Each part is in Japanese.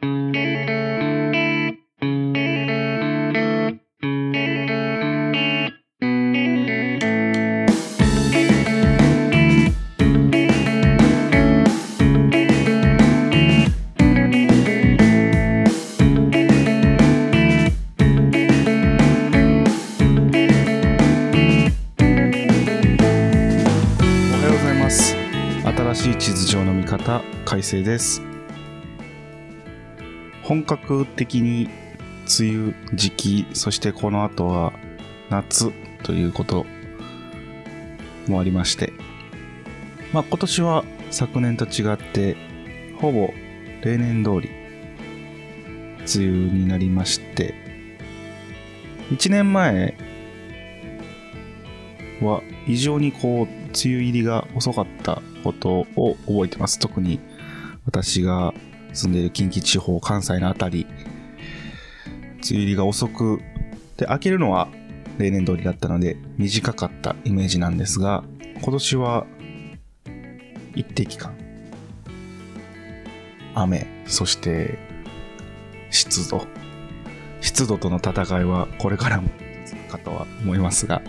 新しい地図上の見方改正です。本格的に梅雨時期そしてこの後は夏ということもありましてまあ今年は昨年と違ってほぼ例年通り梅雨になりまして1年前は異常にこう梅雨入りが遅かったことを覚えてます。特に私が住んでいる近畿地方関西のあたり梅雨入りが遅くで明けるのは例年通りだったので短かったイメージなんですが今年は一定期間雨そして湿度湿度との戦いはこれからも続くかとは思いますが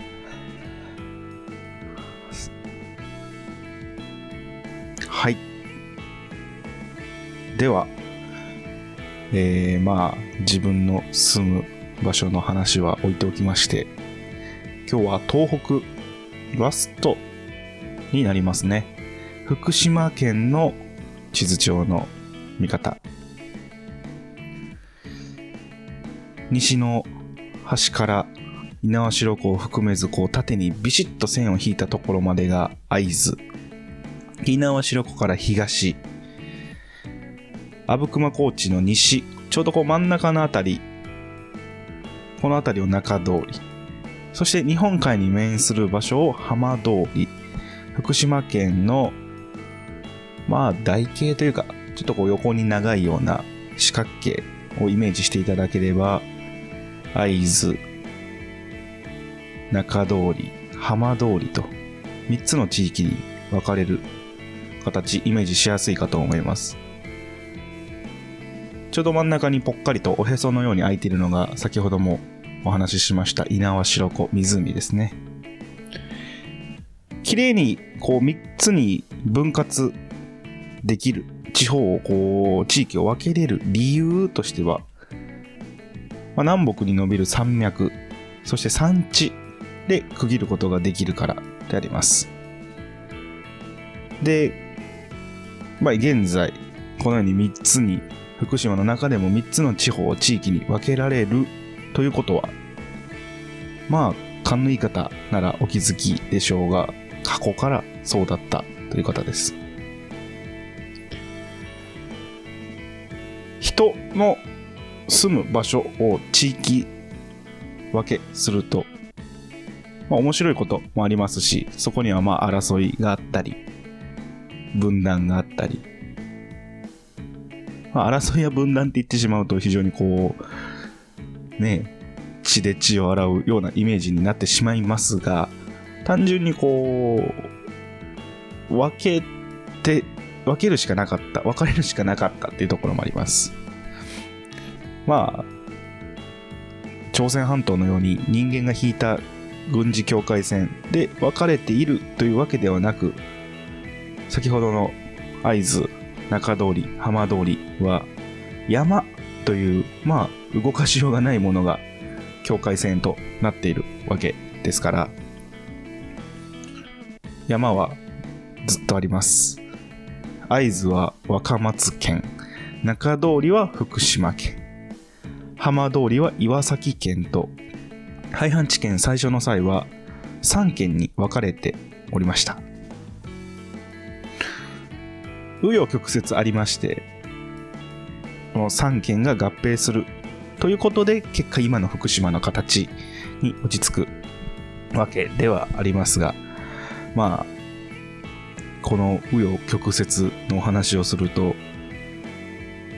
はい。では、えー、まあ、自分の住む場所の話は置いておきまして、今日は東北ラストになりますね。福島県の地図帳の見方。西の端から猪苗代湖を含めず、こう縦にビシッと線を引いたところまでが会津。猪苗代湖から東、阿武隈高地の西、ちょうどこう真ん中のあたり、このあたりを中通り、そして日本海に面する場所を浜通り、福島県の、まあ台形というか、ちょっとこう横に長いような四角形をイメージしていただければ、会津、中通り、浜通りと3つの地域に分かれる形、イメージしやすいかと思います。ちょうど真ん中にぽっかりとおへそのように開いているのが、先ほどもお話ししました猪苗代湖湖ですね。綺麗にこう3つに分割できる地方をこう地域を分けれる理由としては、まあ、南北に伸びる山脈、そして山地で区切ることができるからであります。で、まあ、現在、このように3つに、福島の中でも3つの地方、地域に分けられるということは、まあ、勘のいい方ならお気づきでしょうが、過去からそうだったという方です。人の住む場所を地域分けすると、まあ、面白いこともありますし、そこにはまあ争いがあったり、分断があったり、まあ、争いや分断って言ってしまうと非常にこう、ね血で血を洗うようなイメージになってしまいますが、単純にこう、分けて、分けるしかなかった、分かれるしかなかったっていうところもあります。まあ、朝鮮半島のように人間が引いた軍事境界線で分かれているというわけではなく、先ほどの会津、中通り、浜通りは山という、まあ、動かしようがないものが境界線となっているわけですから、山はずっとあります。会津は若松県、中通りは福島県、浜通りは岩崎県と、廃藩置県最初の際は3県に分かれておりました。紆余曲折ありまして、この3県が合併するということで、結果今の福島の形に落ち着くわけではありますが、まあ、この紆余曲折のお話をすると、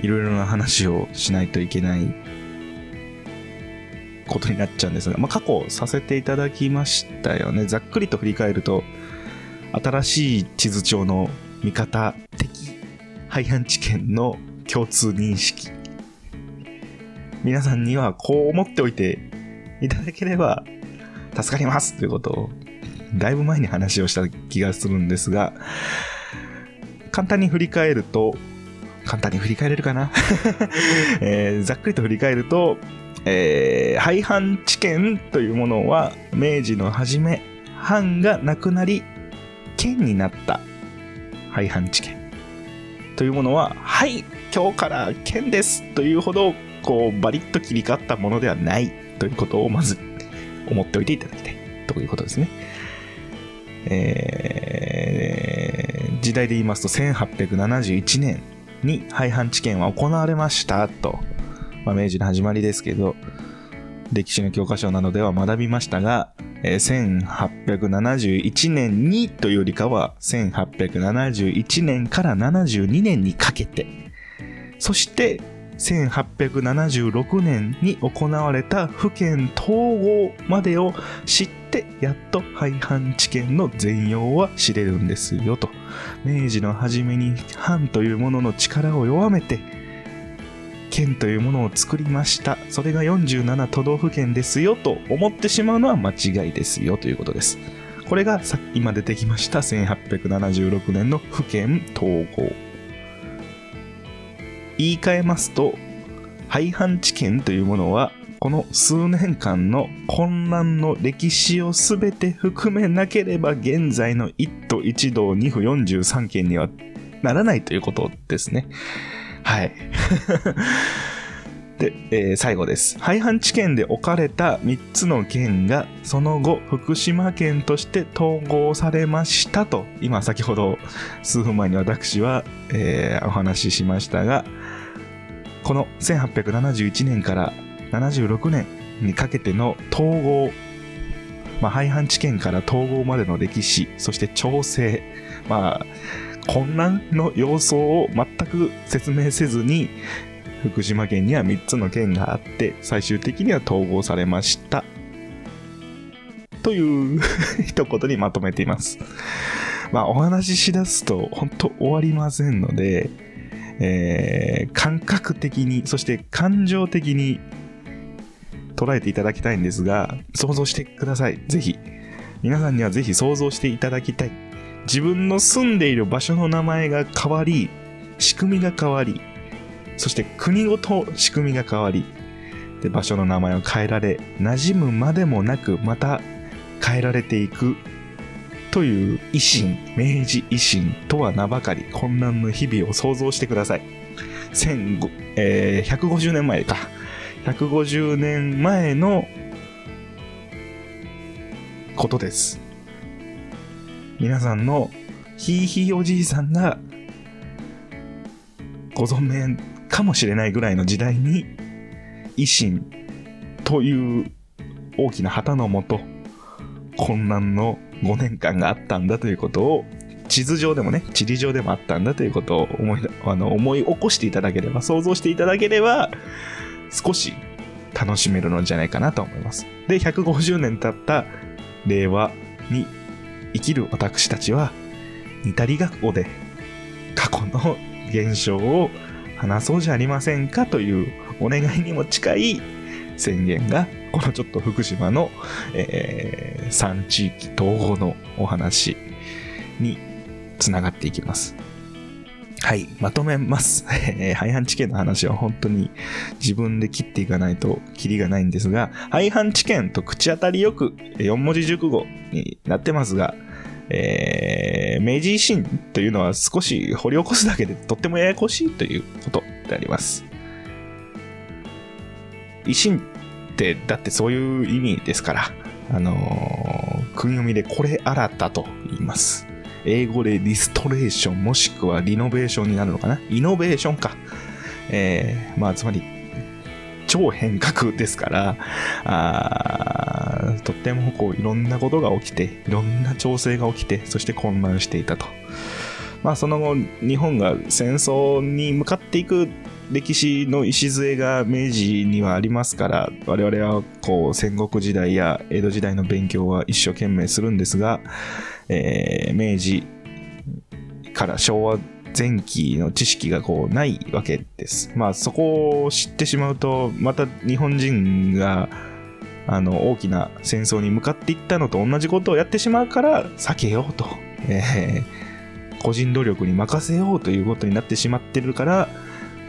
いろいろな話をしないといけないことになっちゃうんですが、まあ、過去させていただきましたよね。ざっくりと振り返ると、新しい地図帳の見方的廃藩置県の共通認識。皆さんにはこう思っておいていただければ助かりますということをだいぶ前に話をした気がするんですが簡単に振り返ると簡単に振り返れるかな、えー、ざっくりと振り返ると、えー、廃藩置県というものは明治の初め藩がなくなり県になった廃藩置県というものははい今日から県ですというほどこうバリッと切り替わったものではないということをまず思っておいていただきたいということですね。えー、時代で言いますと1871年に廃藩置県は行われましたと、まあ、明治の始まりですけど歴史の教科書などでは学びましたが、えー、1871年にというよりかは1871年から72年にかけて。そして1876年に行われた府県統合までを知ってやっと廃藩置県の全容は知れるんですよと。明治の初めに藩というものの力を弱めて県というものを作りました。それが47都道府県ですよと思ってしまうのは間違いですよということです。これがさ今出てきました1876年の府県統合。言い換えますと、廃藩置県というものは、この数年間の混乱の歴史を全て含めなければ現在の一都一道二府43県にはならないということですね。はい。で、えー、最後です。廃藩置県で置かれた3つの県が、その後、福島県として統合されましたと、今先ほど数分前に私は、えー、お話ししましたが、この1871年から76年にかけての統合、まあ、廃藩置県から統合までの歴史、そして調整、まあ、混乱の様相を全く説明せずに、福島県には3つの県があって、最終的には統合されました。という 一言にまとめています。まあ、お話ししだすと、本当終わりませんので、えー、感覚的に、そして感情的に捉えていただきたいんですが、想像してください。ぜひ。皆さんにはぜひ想像していただきたい。自分の住んでいる場所の名前が変わり、仕組みが変わり、そして国ごと仕組みが変わり、で場所の名前を変えられ、馴染むまでもなく、また変えられていくという維新、明治維新とは名ばかり混乱の日々を想像してください。えー、150年前か。150年前のことです。皆さんのひいひいおじいさんがご存命かもしれないぐらいの時代に維新という大きな旗のもと混乱の5年間があったんだということを地図上でもね、地理上でもあったんだということを思いあの思い起こしていただければ、想像していただければ、少し楽しめるのじゃないかなと思います。で、150年経った令和に生きる私たちは、似たり学校で過去の現象を話そうじゃありませんかというお願いにも近い宣言が、このちょっと福島の、えー、3地域統合のお話につながっていきます。はい、まとめます。廃藩置県の話は本当に自分で切っていかないとキリがないんですが、廃藩置県と口当たりよく4文字熟語になってますが、えー、明治維新というのは少し掘り起こすだけでとってもややこしいということであります。維新ってだってそういう意味ですから、あのー、国読みでこれ新たと言います。英語でリストレーションもしくはリノベーションになるのかな？イノベーションか。えー、まあつまり超変革ですから、あとってもこういろんなことが起きて、いろんな調整が起きて、そして混乱していたと。まあその後、日本が戦争に向かっていく歴史の礎が明治にはありますから我々はこう戦国時代や江戸時代の勉強は一生懸命するんですが、えー、明治から昭和前期の知識がこうないわけです。まあそこを知ってしまうと、また日本人があの大きな戦争に向かっていったのと同じことをやってしまうから避けようと、えー個人努力に任せようということになってしまってるから、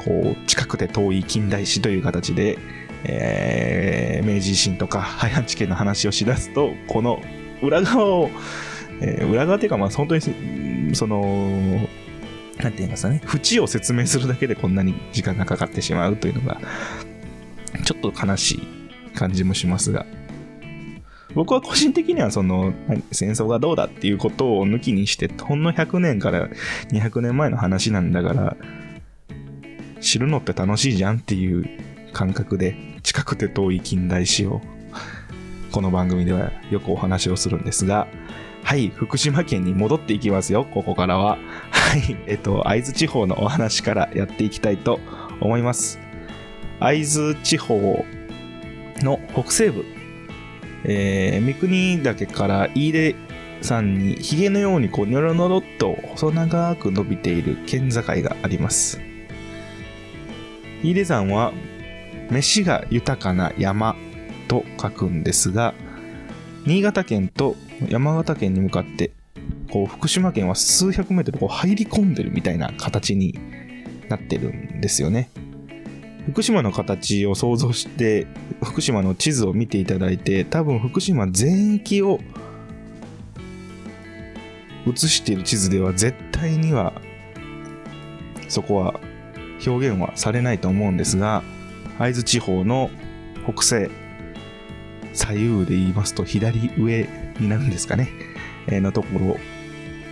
こう近くて遠い近代史という形で、えー明治維新とか廃藩置県の話をしだすと、この裏側を、えー裏側というか、まあ本当に、その、なんて言いますかね、縁を説明するだけでこんなに時間がかかってしまうというのが、ちょっと悲しい感じもしますが、僕は個人的にはその戦争がどうだっていうことを抜きにして、ほんの100年から200年前の話なんだから、知るのって楽しいじゃんっていう感覚で、近くて遠い近代史を、この番組ではよくお話をするんですが、はい、福島県に戻っていきますよ、ここからは。はい、えっと、会津地方のお話からやっていきたいと思います。会津地方の北西部、えー、三国岳から飯出山にヒゲのようにこうニョロニョロっと細長く伸びている県境があります。飯出山は飯が豊かな山と書くんですが、新潟県と山形県に向かって、こう福島県は数百メートルこう入り込んでるみたいな形になってるんですよね。福島の形を想像して福島の地図を見ていただいて多分福島全域を映している地図では絶対にはそこは表現はされないと思うんですが会津地方の北西左右で言いますと左上になるんですかね、えーのところ。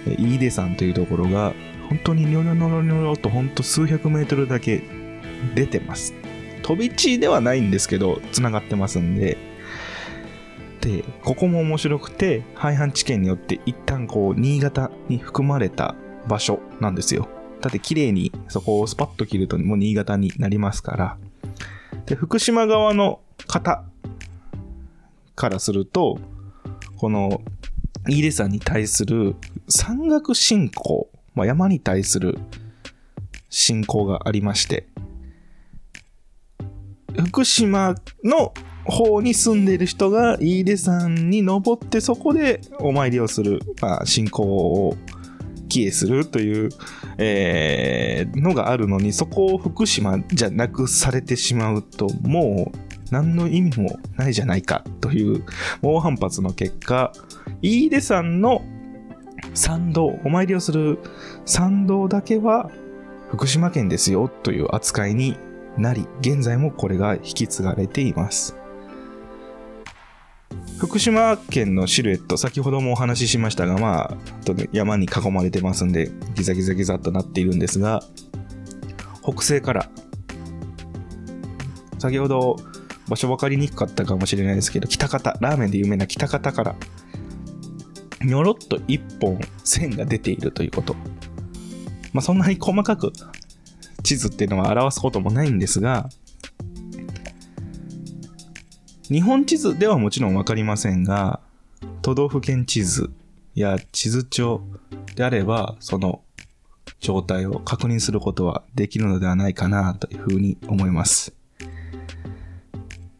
飯出山というところが本当にニョロニョロニョロと本当数百メートルだけ出てます。飛び地ではないんですけどつながってますんで。でここも面白くて廃藩置県によって一旦こう新潟に含まれた場所なんですよ。って綺麗にそこをスパッと切るともう新潟になりますから。で福島側の方からするとこの飯出山に対する山岳信仰、まあ、山に対する信仰がありまして福島の方に住んでいる人が飯出山に登ってそこでお参りをする、まあ、信仰を帰依するという、えーのがあるのにそこを福島じゃなくされてしまうともう何の意味もないじゃないかという猛反発の結果飯出山の参道お参りをする参道だけは福島県ですよという扱いになり現在もこれが引き継がれています。福島県のシルエット先ほどもお話ししましたがまあ山に囲まれてますんでギザギザギザっとなっているんですが北西から先ほど場所分かりにくかったかもしれないですけど北方ラーメンで有名な北方からにょろっと一本線が出ているということ。まあそんなに細かく地図っていうのは表すこともないんですが日本地図ではもちろん分かりませんが都道府県地図や地図帳であればその状態を確認することはできるのではないかなというふうに思います。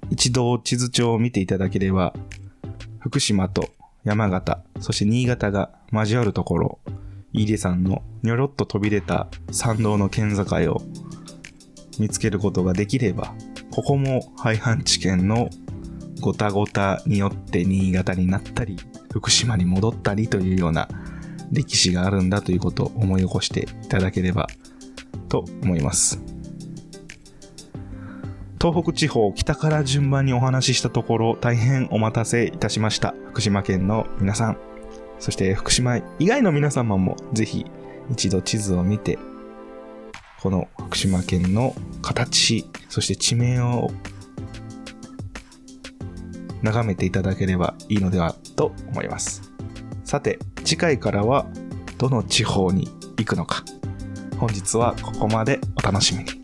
一度地図帳を見ていただければ福島と山形そして新潟が交わるところ飯出山のにょろっと飛び出た山道の県境を見つけることができればここも廃藩置県のごたごたによって新潟になったり福島に戻ったりというような歴史があるんだということを思い起こしていただければと思います。東北地方北から順番にお話ししたところ大変お待たせいたしました。福島県の皆さんそして福島以外の皆様もぜひ一度地図を見てこの福島県の形そして地名を眺めていただければいいのではと思います。さて次回からはどの地方に行くのか。本日はここまで。お楽しみに。